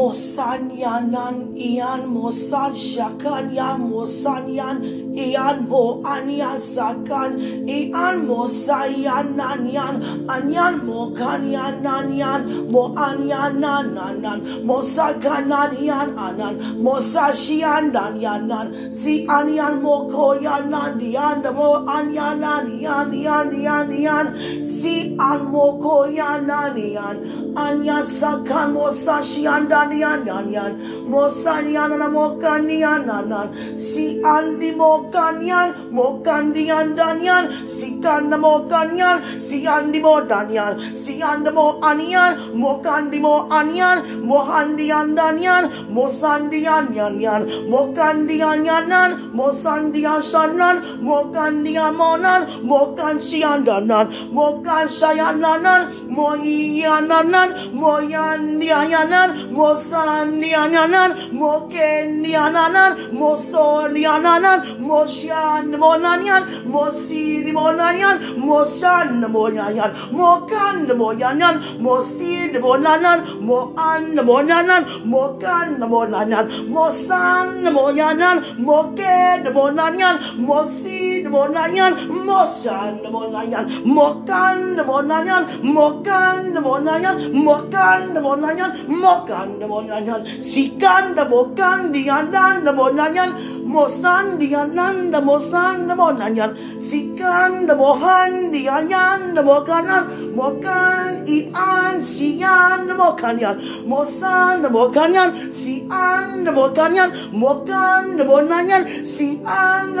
Mosan Yanan Ian Mosan Shakan Ya Mosan Yan Ian Mo Anyan Sakan Ian Mosan Yanan Yan Anyan Mokan Yanan Yan Mo Anyan Nanan Mosakanan Yan Anan Mosashian Dan Yanan Si Anyan Moko Yanan Dian Mo Anyan Yan Yan Yan Yan Si An mo ko Yan Nan Yan Anyan Sakan Mosashian Dan mokanian yan yan mosanian na mokanian nan nan si andi mokanian mokandian dan yan si kanda mokanian si andi mo dan yan si anda mo anian mokandi mo anian mohandian dan yan mosandian yan yan mokandian yan nan mosandian shanan mokandian monan mokansian dan nan mokansayan nan nan moian nan nan moyan dian nan mo Shayananan Moyananan Moyandiananan Mosandiananan Mokendiananan Mosoniananan Moshan Monanyan Mosi Monanyan Moshan Monanyan Mokan Monanyan Mosi Monanan Moan Monanan Mokan Monanan Mosan Monanan Moken Monanyan Mosi Monanyan Mosan Monanyan Mokan Monanyan Mokan Monanyan Mokan Monanyan Mokan nabonanyan, sikan nabokan dianan nabonanyan, mosan dianan nabosan nabonanyan, sikan demohan dianan nabokanan, mokan ian sian nabokanyan, mosan nabokanyan, sian nabokanyan, mokan nabonanyan, sian an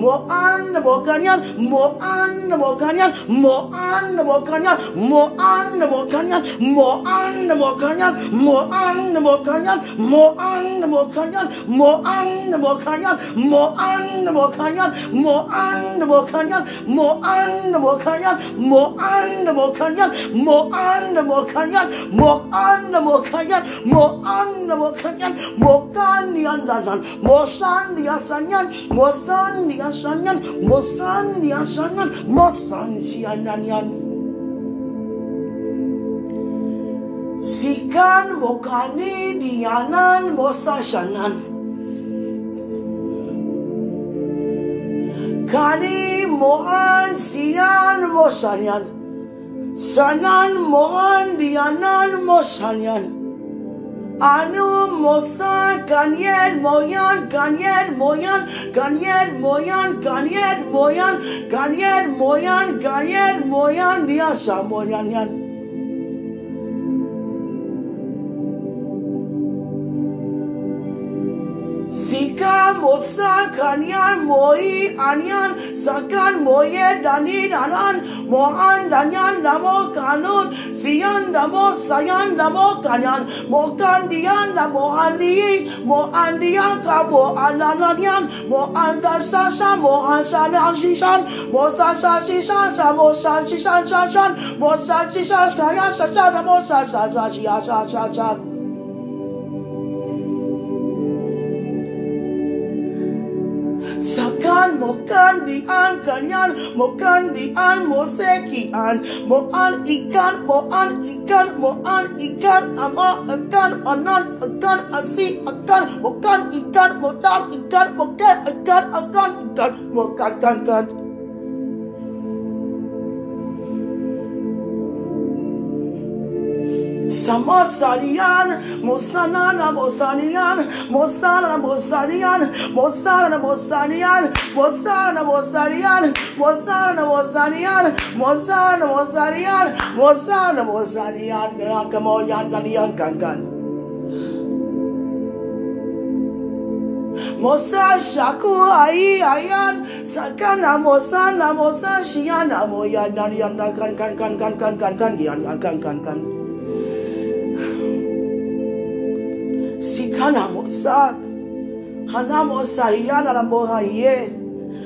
moan nabokanyan, moan nabokanyan, moan nabokanyan, moan nabokanyan, moan nabokanyan, mo Mokanyan Moan Mokanyan Moan Mokanyan Moan Mokanyan Moan Mokanyan Moan Mokanyan Moan Mokanyan Moan Mokanyan Moan Mokanyan Moan Mokanyan Mokan diandanan Mosan diasanyan Mosan diasanyan Mosan diasanyan Mosan siananyan Sikan mokani dianan mosashanan Kani moan sian mosanyan Sanan moan dianan mosanyan Anu mosa kanyer moyan kanyer moyan kanyer moyan kanyer moyan kanyer moyan kanyer moyan dia samoyan yan. Sika mosa kanyan moi anyan sakan moye dani danan mohan danyan damo kanun siyan damo sayan damo kanyan mokan diyan damo handi mo andiyan ka mo alananyan mo anda sasa mo ansalan sisan mo sasa sisan sa mo san sisan sasan mo san sisan kaya sasa damo sasa sasa siya sasa mo kan di an kanyan mo kan di an mo seki an mo an ikan mo an ikan mo an ikan ama akan anan akan asi akan mo kan ikan mo tam ikan mo ke akan akan ikan mo kan kan kan. Samasarian, Mosanana Mosanian, Mosana Mosanian, Mosana Mosanian, Mosana Mosanian, Mosana Mosanian, Mosana Mosanian, Mosana Mosanian, Gakamoyan Danian Kankan. Mosa shaku ai ayan sakana mosa na mosa shiana moya danian kan kan kan kan kan kan kan kan kan kan kan Hanamo sa. Hanamo sa. Yana la boha yed.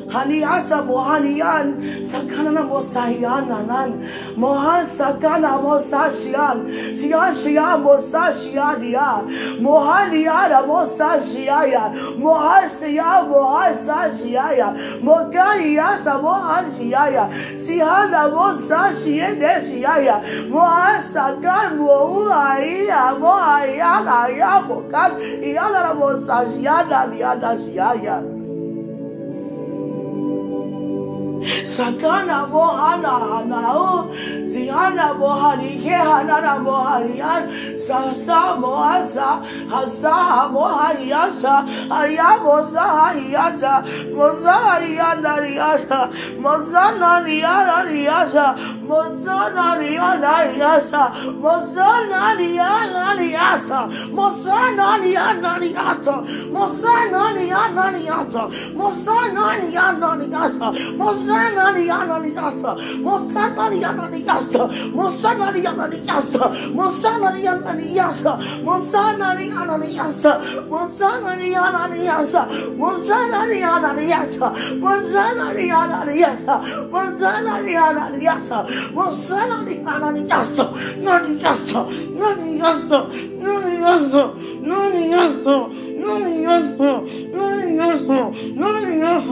Haniasa bohalian sakana mosahiananan mohan sakana mosashian siashia mosashiadia mohaliada mosashiaya mohasia mohasashiaya mogaiasa mohanshiaya sihana mosashiedeshiaya mohasakan mohuaia mohaiana yamo kan iana mosashiana liana shiaya Sakana mohana hanao, zihana mohani kehana mohanian, sasa mohasa, hasa mohayasa, ayamosa hayasa, mozariana riasa, mozana riana riasa, mozana riana riasa, mozana riana riasa, mozana riana riasa, mozana riana riasa, mozana riana riasa, mozana Mosanani Ananiasa, Mosanani Ananiasa, Mosanani Ananiasa, Mosanani Ananiasa, Mosanani Ananiasa, Mosanani Ananiasa, Mosanani Ananiasa, Mosanani Ananiasa, Mosanani Ananiasa, Mosanani Ananiasa, Naniasa, Naniasa, Naniasa, Naniasa, Naniasa, Naniasa, Naniasa,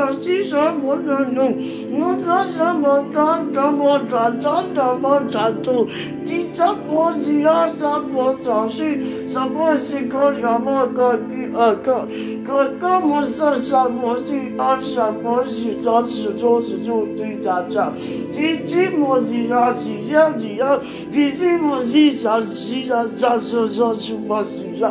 说西说不说奴，奴说什么咋怎么咋怎怎么咋都，你这不是啊啥不啥事，啥不是个什么个第二个，个个不是啥不是啊啥不是咋是就是就对咋咋，你这不是啊是啥是啊，你这不是啥是啥啥啥啥什么是啥。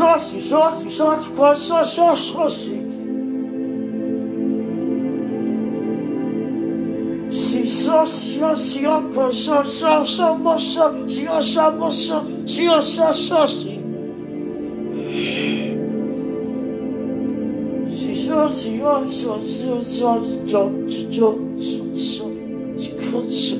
wzrost, wzrost, wzrost, wzrost, wzrost, wzrost, wzrost. Si socio, si si so, so, so, mo, so, si osa, mo, so, si osa, so, si. Si so, si oso, so, so, so, so, so, so, so, so, so, so,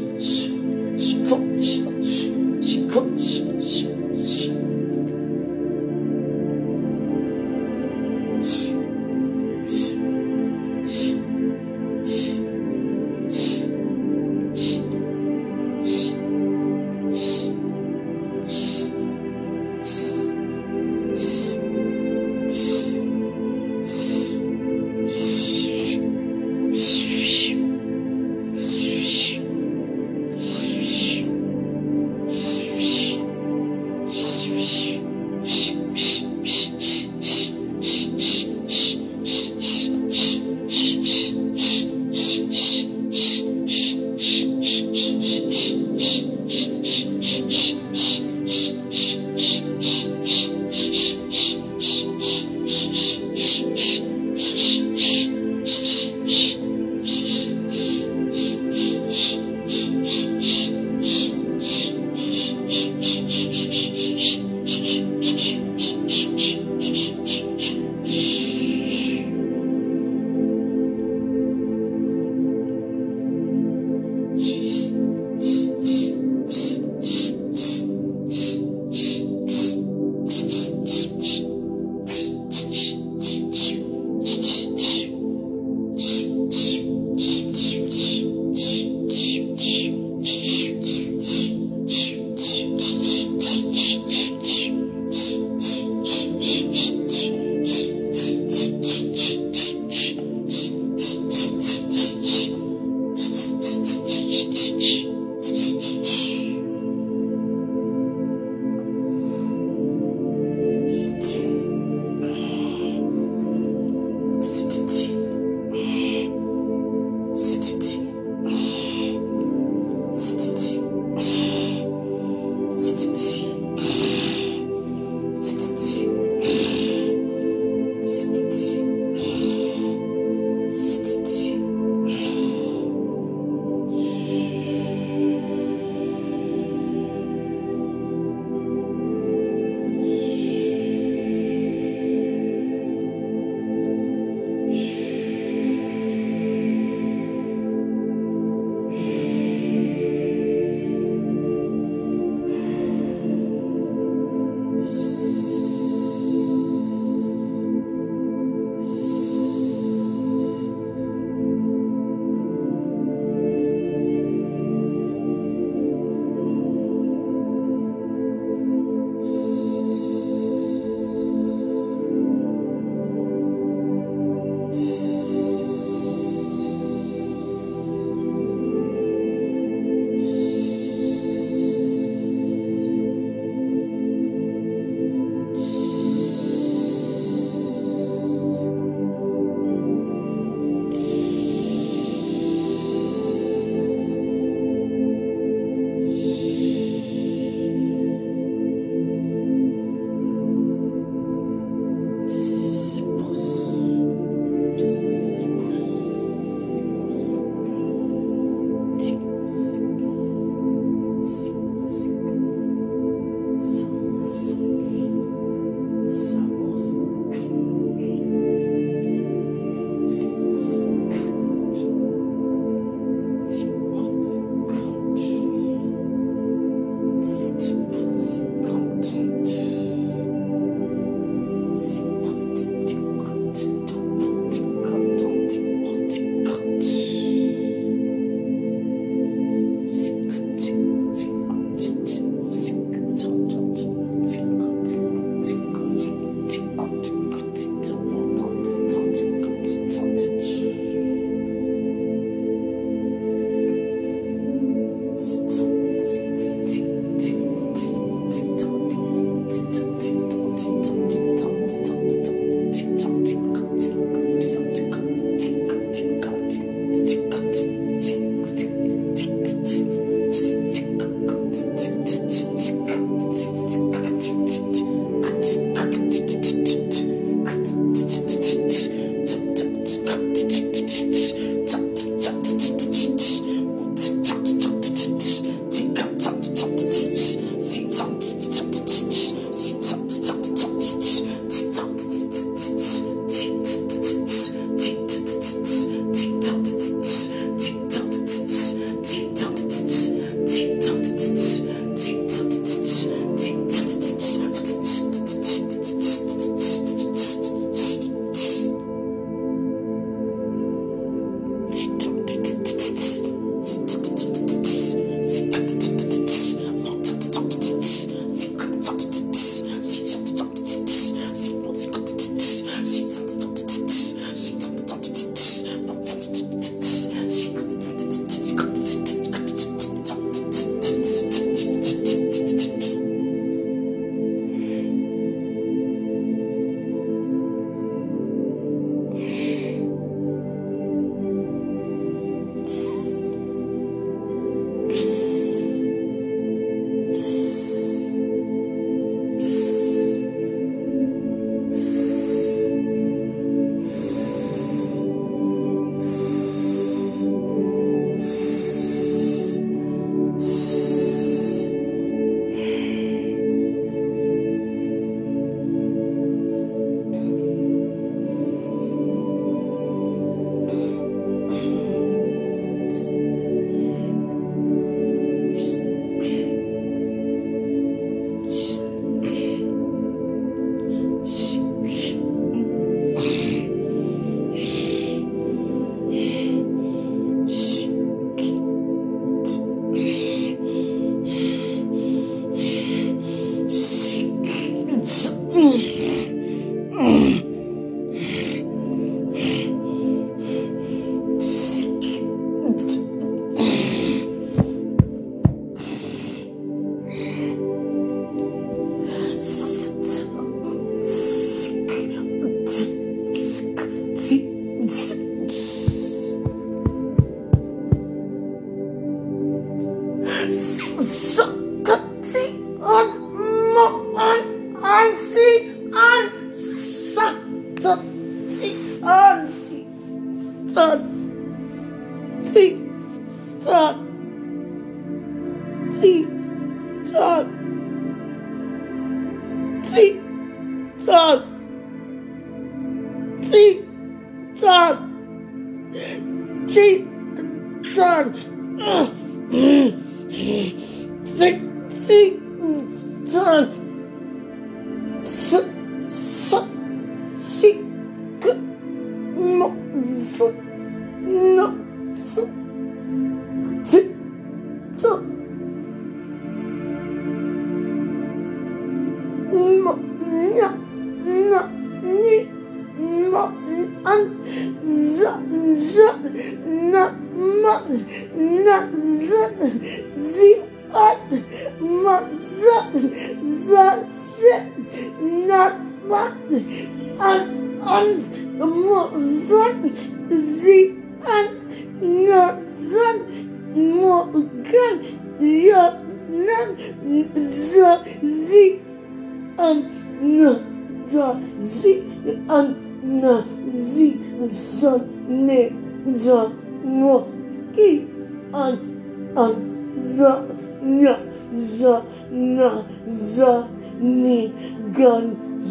くっ。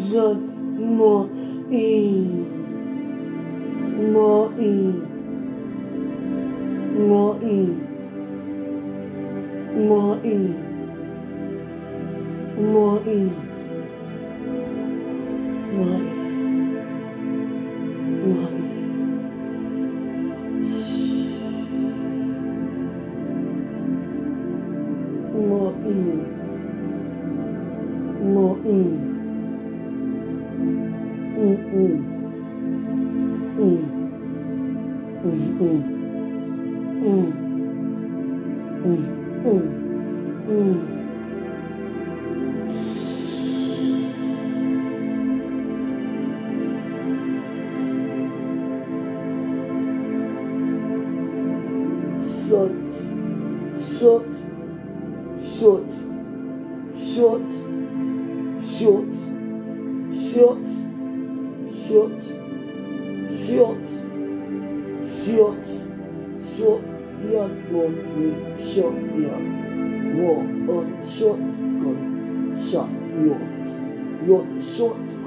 rồi mùa ỉ mùa ỉ mùa ỉ mùa ỉ mùa ỉ mùa ỉ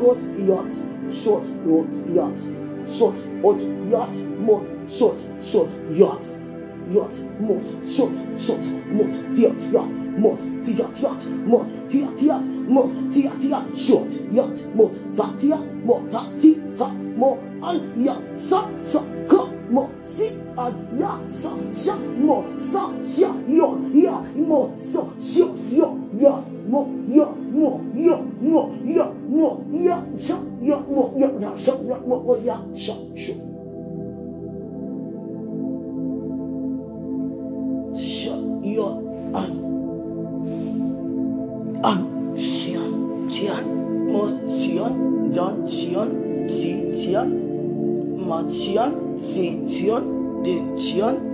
mot yot, short mot yot, short ot yot, mot short short yot, yot mot short short mot yot yot mot yot yot mot yot yot mot yot yot short yot mot that yot mot that ti ta mot al yot sa sa ka mo si a ya sa sha mo sa sha yo ya mo so sho yo ya mo yo what, ya shasho. Shut your an an Sion Sion Mos Sion Don Sion Sin Sion Mat Sion Sin Sion Din Sion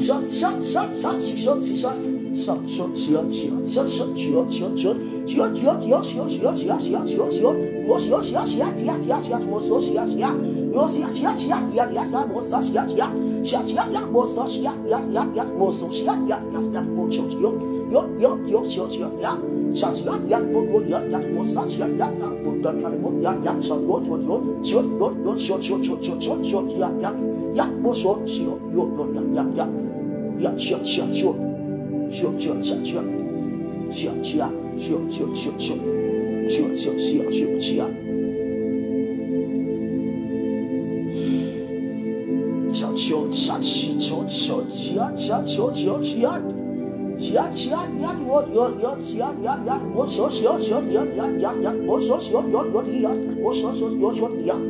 shut, shut, shut, shut, shut, shut, shut, shut, shut, shut, shut, shut, shut, shut, Siyot, siyot, siyot, siyot, siyot, siyot, siyot, siyot, siyot, mo siyot, siyot, siyot, siyot, siyot, siyot, mo siyot, siyot, siyot, mo siyot, siyot, siyot, siyot, siyot, mo siyot, siyot, siyot, siyot, siyot, siyot, mo siyot, siyot, siyot, siyot, siyot, mo siyot, siyot, siyot, siyot, siyot, mo siyot, siyot, yot, yot, yot, siyot, siyot, siyot, siyot, siyot, siyot, mo yot, yot, yot, mo siyot, siyot, yot, yot, mo yot, yot, mo yot, yot, siyot, yot, yot, siyot, yot, yot, siyot, siyot, siyot, siyot, siyot, siyot, siyot, siyot, 呀，我说，小，呦呦，两两两，呀，小小小，小小小小，小小小小小，小小小小小，小小小小小，小小小小小，小小小小小，小小小小小。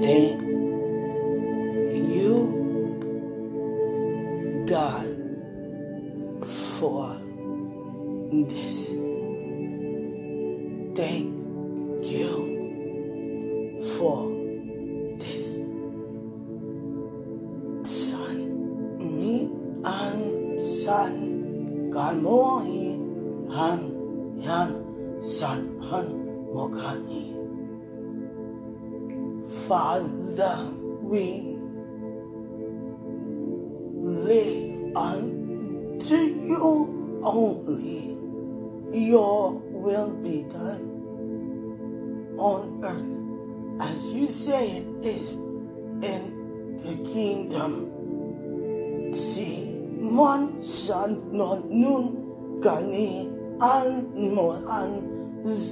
day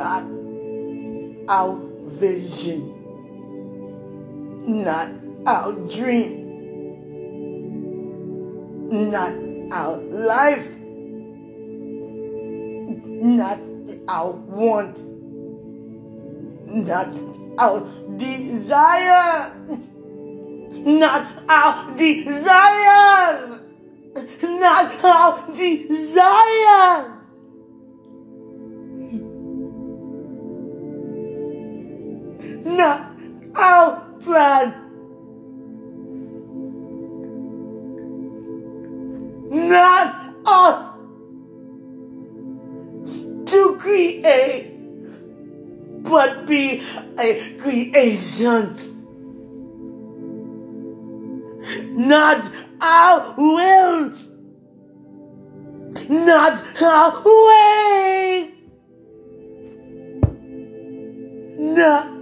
not our vision, not our dream, not our life, not our want, not our desire, not our desires, not our desires. Plan. Not us to create, but be a creation. Not our will, not our way, not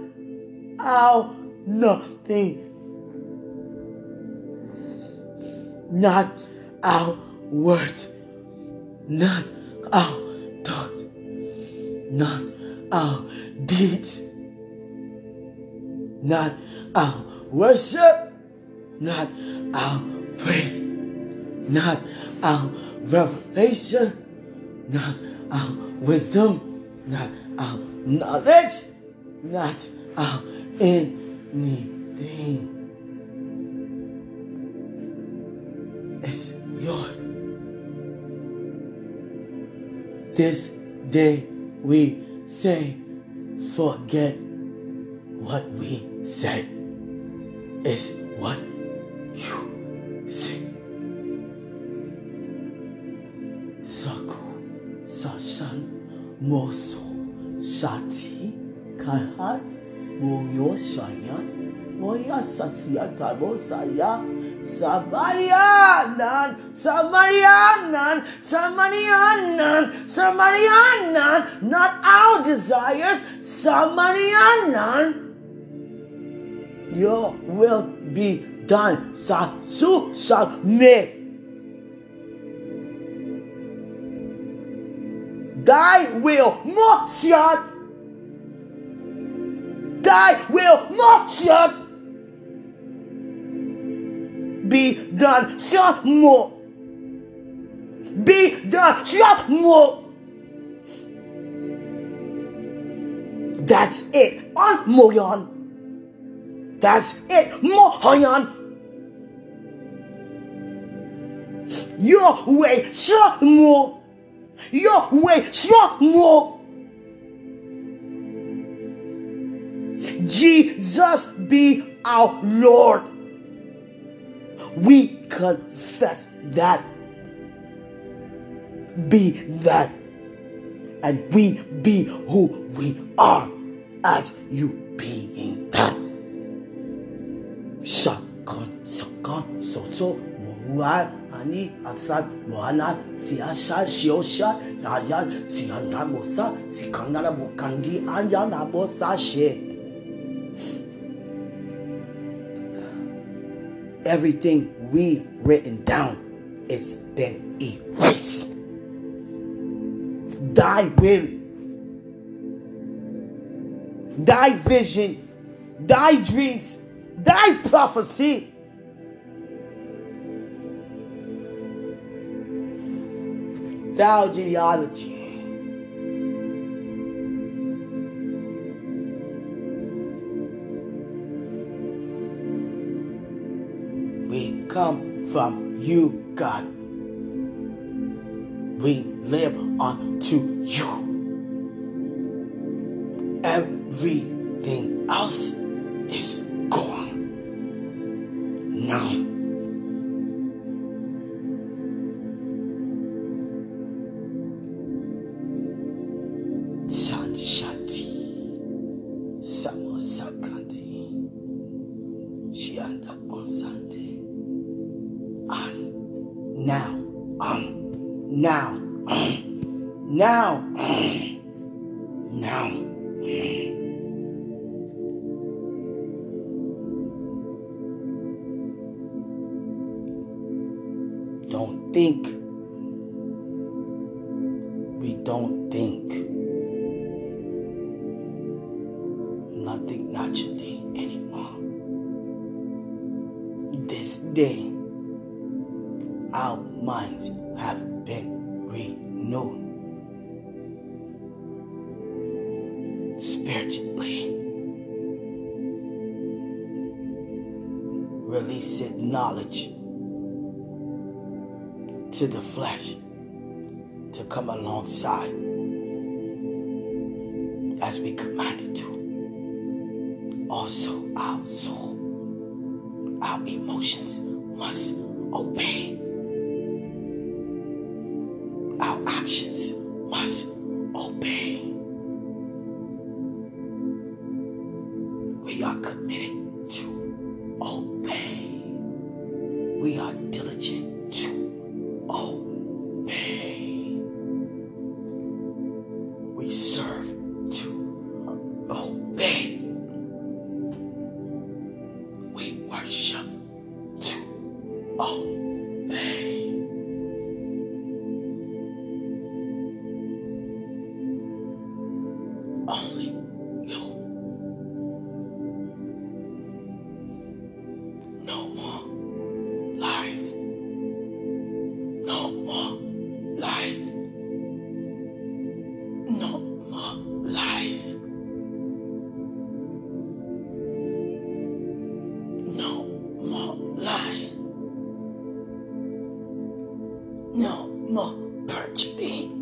how nothing. Not our words, not our thoughts, not our deeds, not our worship, not our praise, not our revelation, not our wisdom, not our knowledge, not our anything. It's yours. This day we say, forget what we say. It's what you say. Saku, Sashan, Moso, Shati, Kahan, Moyo Shaya, Moya Sasia Tabo Saya, Samarianan, Samarianan, Samarianan, Samarianan, not our desires, Samarianan. Your will be done. Sa su shall me. Thy will, Mokshat. Thy will, not Mokshat be done. Shut more. Be done. Shut more. That's it. On Moyan. That's it. Mohayan. Your way, shut more. Your way, shut more. Jesus be our Lord we confess that. Be that. And we be who we are as you being that. Shakon, Sokon, Asad, Siasha, Shiosha, Bukandi, everything we written down is been erased. Thy will, thy vision, thy dreams, thy prophecy. Thou genealogy. Come from you, God. We live unto you. Everything else Nothing naturally anymore. This day, our minds have been renewed. spiritually. Releasing knowledge to the flesh to come alongside as we commanded. Also, our soul, our emotions must obey. Every piece of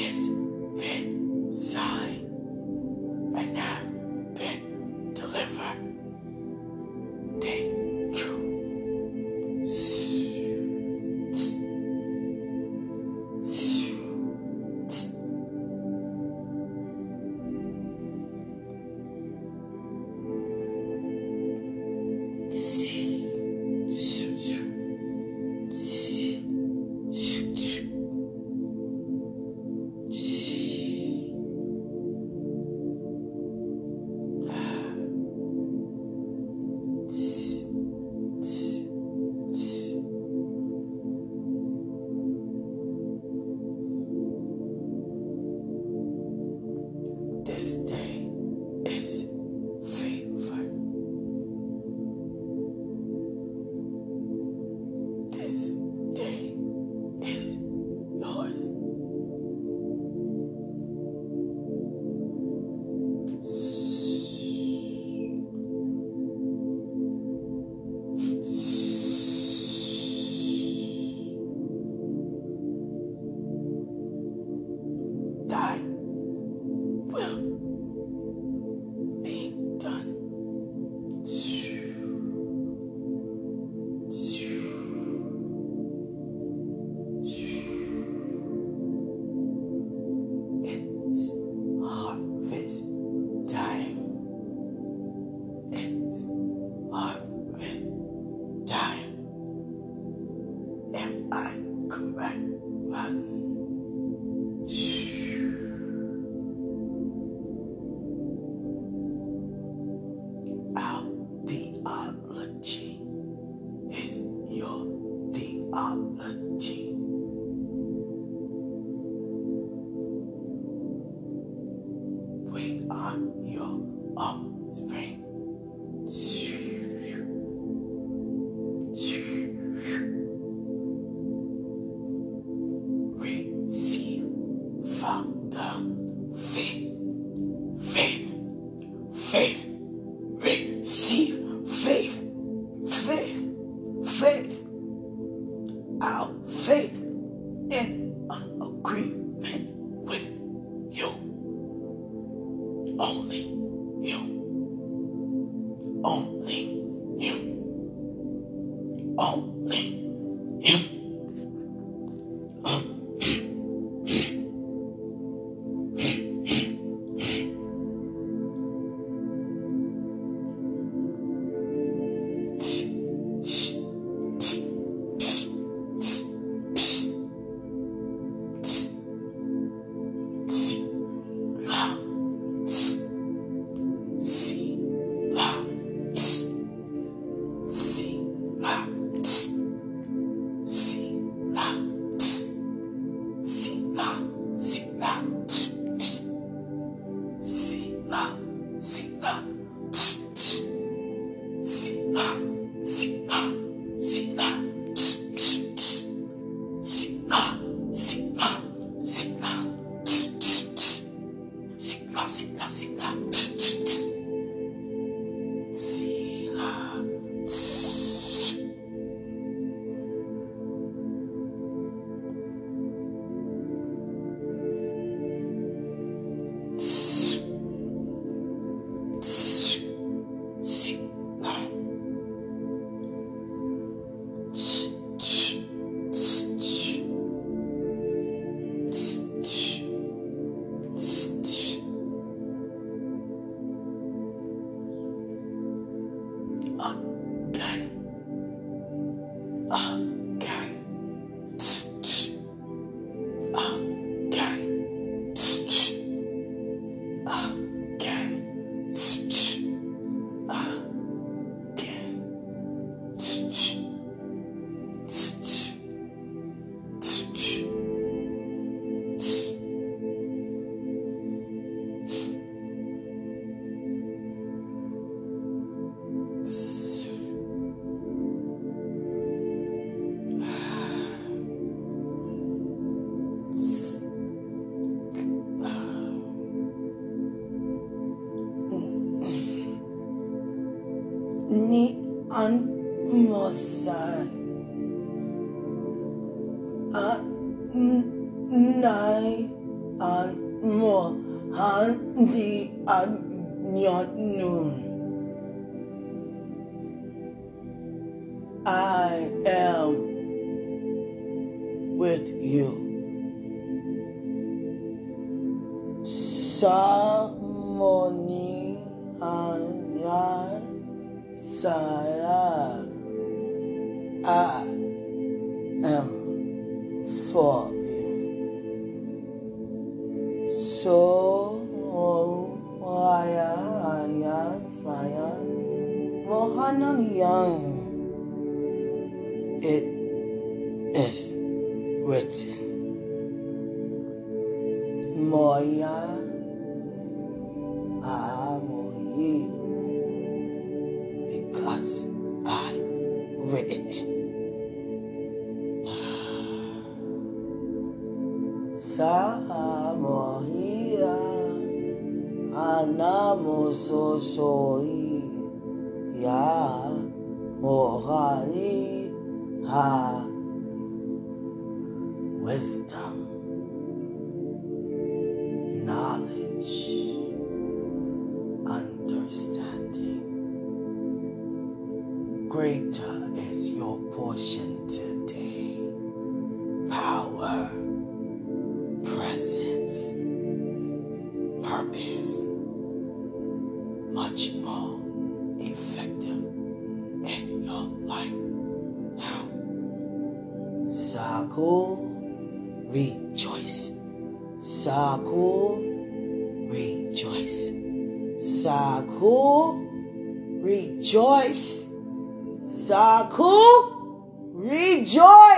It's ni anmosa a nai anmo handi anyonu. I am with you. So uh, rejoice. Saku, rejoice. Saku, rejoice. Saku, rejoice.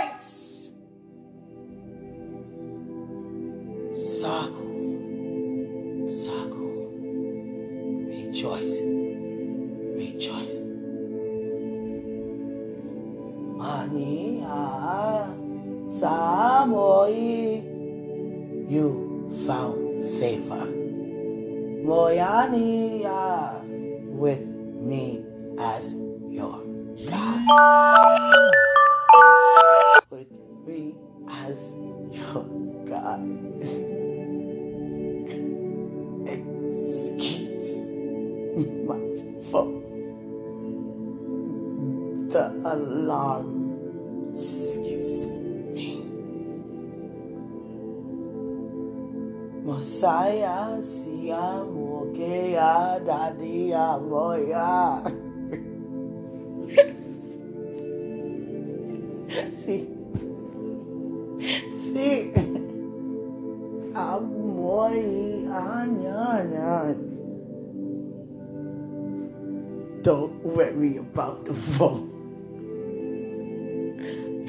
Don't worry about the vote.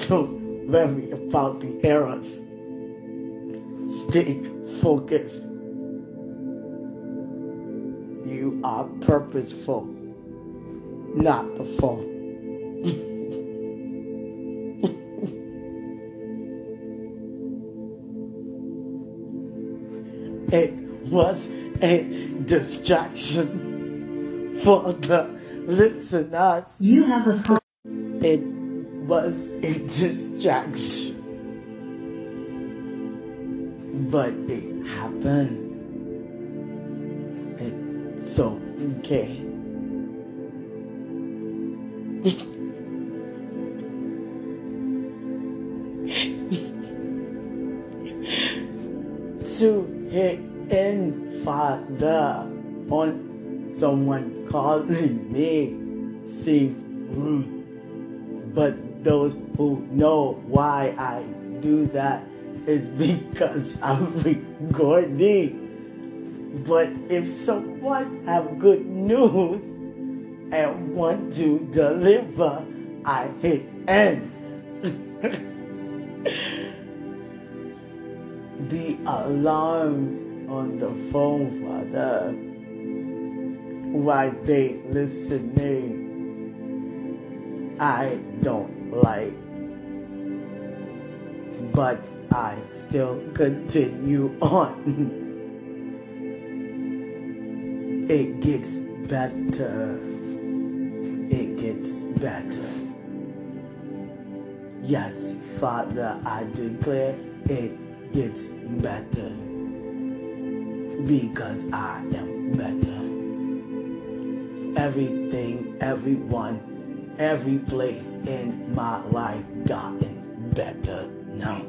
Don't worry about the errors. Stay focused. You are purposeful, not the phone. it was a distraction for the listeners. You have a call. It was a distraction. But it happened. It's okay. to hit in father on someone calling me seems mm, rude. But those who know why I do that is because I'm recording. But if someone have good news and want to deliver, I hit end. the alarms on the phone, Father, while they listening, I don't like. But I still continue on. it gets better. It gets better. Yes, Father, I declare it gets better because I am better. Everything, everyone, every place in my life gotten better now.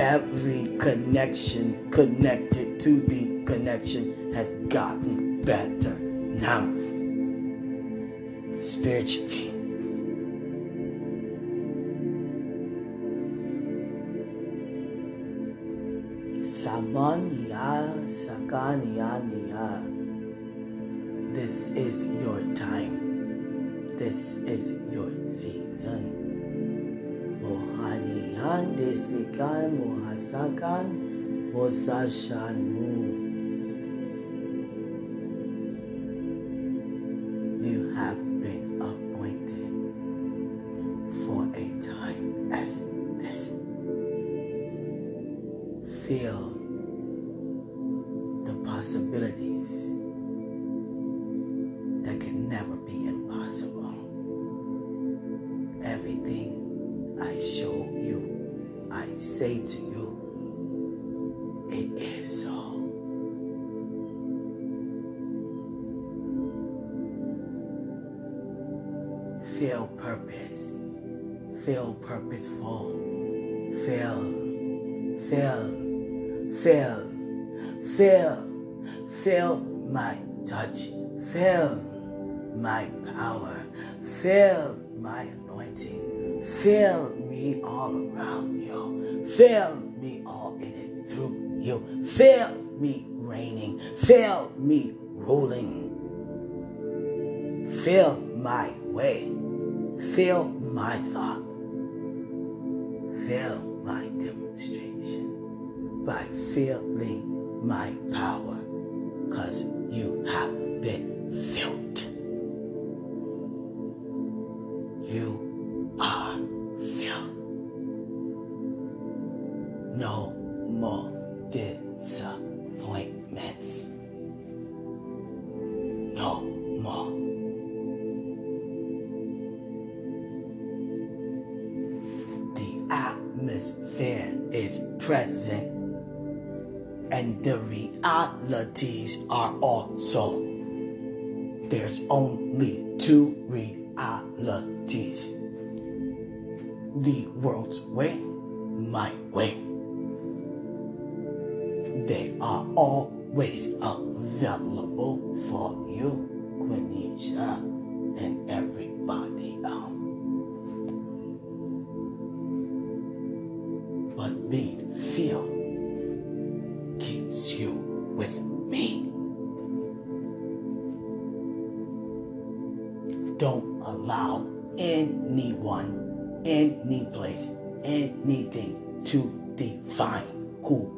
Every connection connected to the connection has gotten better now. Spiritually. Samania Sakaniania. This is your time. This is your season. Mohanihan desikan mohasakan mosashanmu. Feel purpose. Feel purposeful. Feel, feel, feel, feel, feel my touch. Feel my power. Feel my anointing. Feel me all around you. Feel me all in it through you. Feel me reigning. Feel me ruling. Feel my way. Feel my thought. Feel my demonstration by feeling my power because you have way, my way. They are always available for you, Quenisha, and everybody else. But being fear keeps you with me. Don't allow anyone, any place anything to define who